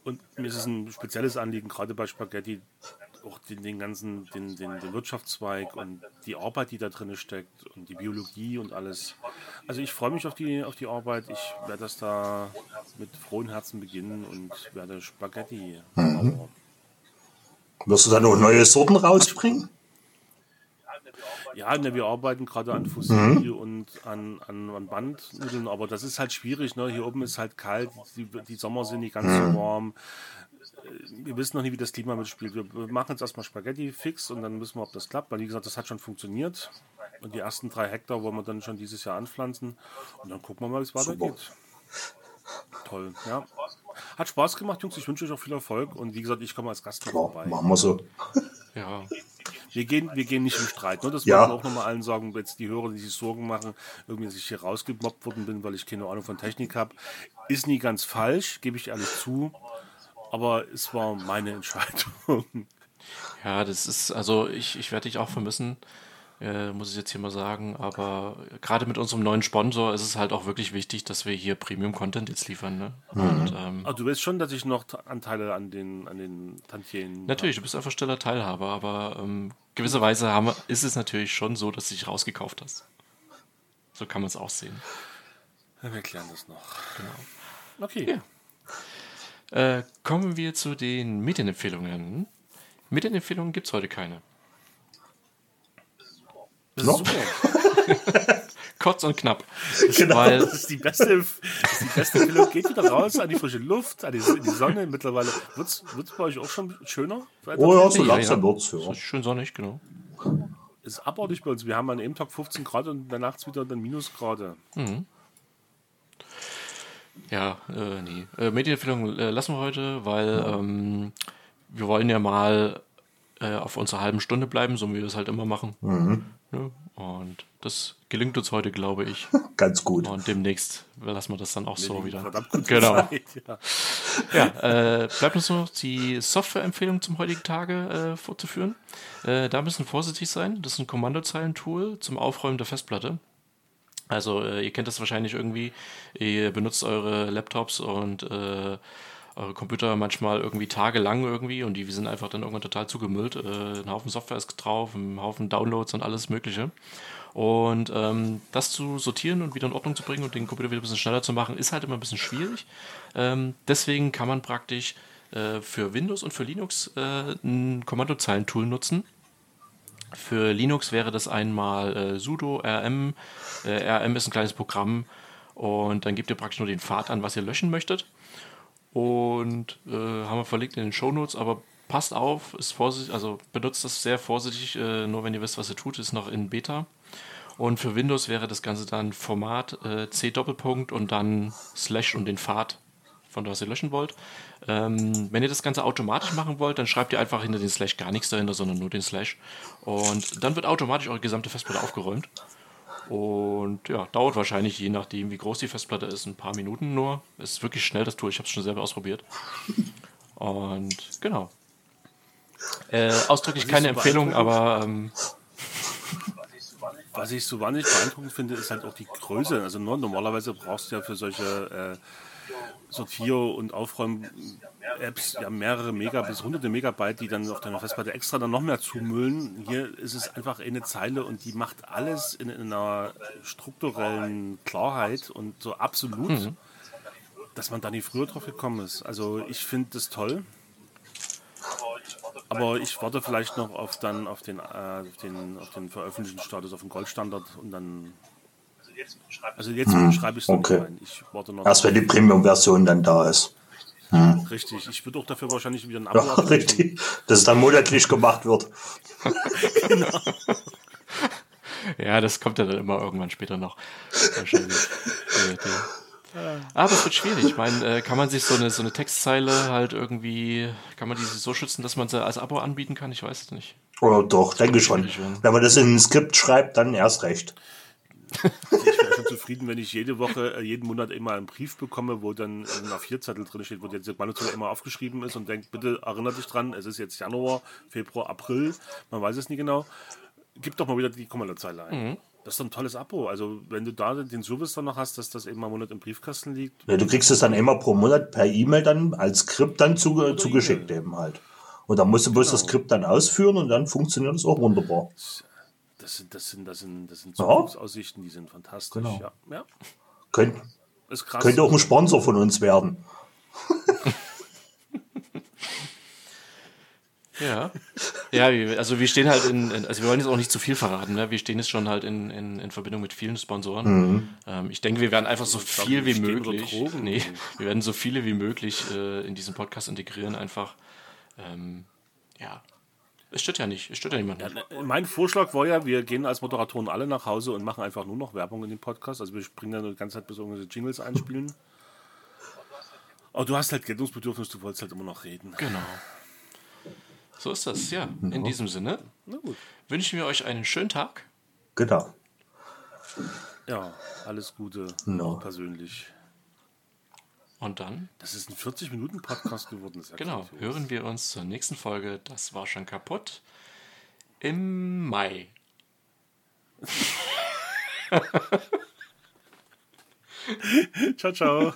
Und mir ist es ein spezielles Anliegen, gerade bei Spaghetti, auch den, den ganzen, den, den, den Wirtschaftszweig und die Arbeit, die da drin steckt und die Biologie und alles. Also ich freue mich auf die, auf die Arbeit. Ich werde das da mit frohen Herzen beginnen und werde Spaghetti. Mhm. Wirst du da noch neue Sorten rausbringen? Ja, ne, wir arbeiten gerade an Fusili mhm. und an, an, an Bandnudeln, aber das ist halt schwierig. Ne? Hier oben ist halt kalt, die, die Sommer sind nicht ganz mhm. so warm. Wir wissen noch nie, wie das Klima mitspielt. Wir machen jetzt erstmal Spaghetti fix und dann wissen wir, ob das klappt, weil wie gesagt, das hat schon funktioniert. Und die ersten drei Hektar wollen wir dann schon dieses Jahr anpflanzen und dann gucken wir mal, wie es weitergeht. Toll, ja. Hat Spaß gemacht, Jungs. Ich wünsche euch auch viel Erfolg und wie gesagt, ich komme als Gast vorbei. Machen wir so. Ja. Wir gehen, wir gehen nicht im Streit. Ne? Das ja. wir auch nochmal allen sagen, jetzt die Hörer, die sich Sorgen machen, irgendwie, dass ich hier rausgemobbt worden bin, weil ich keine Ahnung von Technik habe. Ist nie ganz falsch, gebe ich ehrlich zu. Aber es war meine Entscheidung. Ja, das ist, also ich, ich werde dich auch vermissen, äh, muss ich jetzt hier mal sagen. Aber gerade mit unserem neuen Sponsor ist es halt auch wirklich wichtig, dass wir hier Premium-Content jetzt liefern. Ne? Mhm. Und, ähm, aber du weißt schon, dass ich noch Anteile an den, an den Tantien Natürlich, du bist einfach stiller Teilhaber, aber ähm, gewisserweise haben, ist es natürlich schon so, dass du dich rausgekauft hast. So kann man es auch sehen. Wir klären das noch. Genau. Okay. Ja. Äh, kommen wir zu den Medienempfehlungen. Medienempfehlungen gibt es heute keine. Ist super. Kurz und knapp. Genau, Weil das ist die beste, das ist die beste Empfehlung. Geht wieder raus an die frische Luft, an die, die Sonne. Mittlerweile wird es bei euch auch schon schöner? Oh ja, so langsam ja, wird es. Ja. Schön sonnig, genau. Ist abartig bei uns. Wir haben an einem Tag 15 Grad und danach wieder dann Minusgrade. Mhm. Ja, äh, nee. Äh, Medienempfehlung äh, lassen wir heute, weil ähm, wir wollen ja mal äh, auf unserer halben Stunde bleiben, so wie wir das halt immer machen. Mhm. Ja, und das gelingt uns heute, glaube ich. Ganz gut. Und demnächst lassen wir das dann auch nee, so wieder. Genau. Zeit, ja, ja äh, bleibt uns noch die Software-Empfehlung zum heutigen Tage äh, vorzuführen. Äh, da müssen vorsichtig sein. Das ist ein Kommandozeilentool zum Aufräumen der Festplatte. Also äh, ihr kennt das wahrscheinlich irgendwie. Ihr benutzt eure Laptops und äh, eure Computer manchmal irgendwie tagelang irgendwie und die sind einfach dann irgendwann total zugemüllt. Äh, ein Haufen Software ist drauf, ein Haufen Downloads und alles Mögliche. Und ähm, das zu sortieren und wieder in Ordnung zu bringen und den Computer wieder ein bisschen schneller zu machen, ist halt immer ein bisschen schwierig. Ähm, deswegen kann man praktisch äh, für Windows und für Linux äh, ein Kommandozeilentool nutzen für Linux wäre das einmal äh, sudo rm. Äh, rm ist ein kleines Programm und dann gebt ihr praktisch nur den Pfad an, was ihr löschen möchtet. Und äh, haben wir verlinkt in den Shownotes, aber passt auf, ist vorsichtig, also benutzt das sehr vorsichtig, äh, nur wenn ihr wisst, was ihr tut, ist noch in Beta. Und für Windows wäre das Ganze dann Format äh, C Doppelpunkt und dann Slash und den Pfad von was ihr löschen wollt. Ähm, wenn ihr das Ganze automatisch machen wollt, dann schreibt ihr einfach hinter den Slash gar nichts dahinter, sondern nur den Slash. Und dann wird automatisch eure gesamte Festplatte aufgeräumt. Und ja, dauert wahrscheinlich, je nachdem, wie groß die Festplatte ist, ein paar Minuten nur. Ist wirklich schnell das Tool, ich habe es schon selber ausprobiert. Und genau. Äh, ausdrücklich keine Empfehlung, aber. Ähm, was ich so wahnsinnig beeindruckend finde, ist halt auch die Größe. Also normalerweise brauchst du ja für solche äh, Sortier- und Aufräumen-Apps ja mehrere Mega bis hunderte Megabyte, die dann auf deiner Festplatte extra dann noch mehr zumüllen. Hier ist es einfach eine Zeile und die macht alles in, in einer strukturellen Klarheit und so absolut, mhm. dass man da nicht früher drauf gekommen ist. Also ich finde das toll. Aber ich warte vielleicht noch auf dann auf den, äh, auf den, auf den veröffentlichten Status, auf den Goldstandard und dann also jetzt hm, schreibe ich es okay. rein. Ich warte noch. Erst wenn die Premium-Version dann da ist. Hm. Richtig, ich würde auch dafür wahrscheinlich wieder ein Abo ja, Richtig, dass es dann monatlich gemacht wird. genau. Ja, das kommt ja dann immer irgendwann später noch. Wahrscheinlich. Aber es wird schwierig. Ich meine, äh, kann man sich so eine, so eine Textzeile halt irgendwie, kann man die so schützen, dass man sie als Abo anbieten kann? Ich weiß es nicht. Oder doch, denke schon. Wenn man das in ein Skript schreibt, dann erst recht. Ich wäre schon zufrieden, wenn ich jede Woche, äh, jeden Monat immer einen Brief bekomme, wo dann ein A4-Zettel drin steht, wo der Manuzel immer aufgeschrieben ist und denkt, bitte erinnere dich dran, es ist jetzt Januar, Februar, April, man weiß es nie genau. Gib doch mal wieder die Kommandozeile ein. Mhm. Das ist doch ein tolles Abo. Also, wenn du da den Service dann noch hast, dass das immer im Monat im Briefkasten liegt. Ja, du kriegst es dann immer pro Monat per E-Mail dann als Skript dann zuge zugeschickt eben halt. Und dann musst du bloß das Skript dann ausführen und dann funktioniert es auch wunderbar. Das sind, das sind, das sind, das sind Ja. Zukunftsaussichten, die sind fantastisch. Genau. Ja, ja. Könnt, Ist krass. könnte auch ein Sponsor von uns werden. Ja. Ja, wir- also wir stehen halt in, in, also wir wollen jetzt auch nicht zu viel verraten, ne? Wir stehen jetzt schon halt in, in, in Verbindung mit vielen Sponsoren. Ähm, ich denke, wir werden einfach so glaub, viel wie möglich. Drogen. Nee, wir werden so viele wie möglich äh, in diesen Podcast integrieren, einfach. Ähm, ja. Es stört ja nicht, es stört ja niemanden. Mein Vorschlag war ja, wir gehen als Moderatoren alle nach Hause und machen einfach nur noch Werbung in den Podcast. Also wir springen dann die ganze Zeit bis irgendwelche Jingles einspielen. Aber du hast halt Geltungsbedürfnis, du wolltest halt immer noch reden. Genau. So ist das, ja. In diesem Sinne Na gut. wünschen wir euch einen schönen Tag. Genau. Ja, alles Gute. No. Auch persönlich. Und dann, Das ist ein 40-Minuten-Podcast geworden. Genau, hören wir uns zur nächsten Folge. Das war schon kaputt. Im Mai. Ciao, ciao.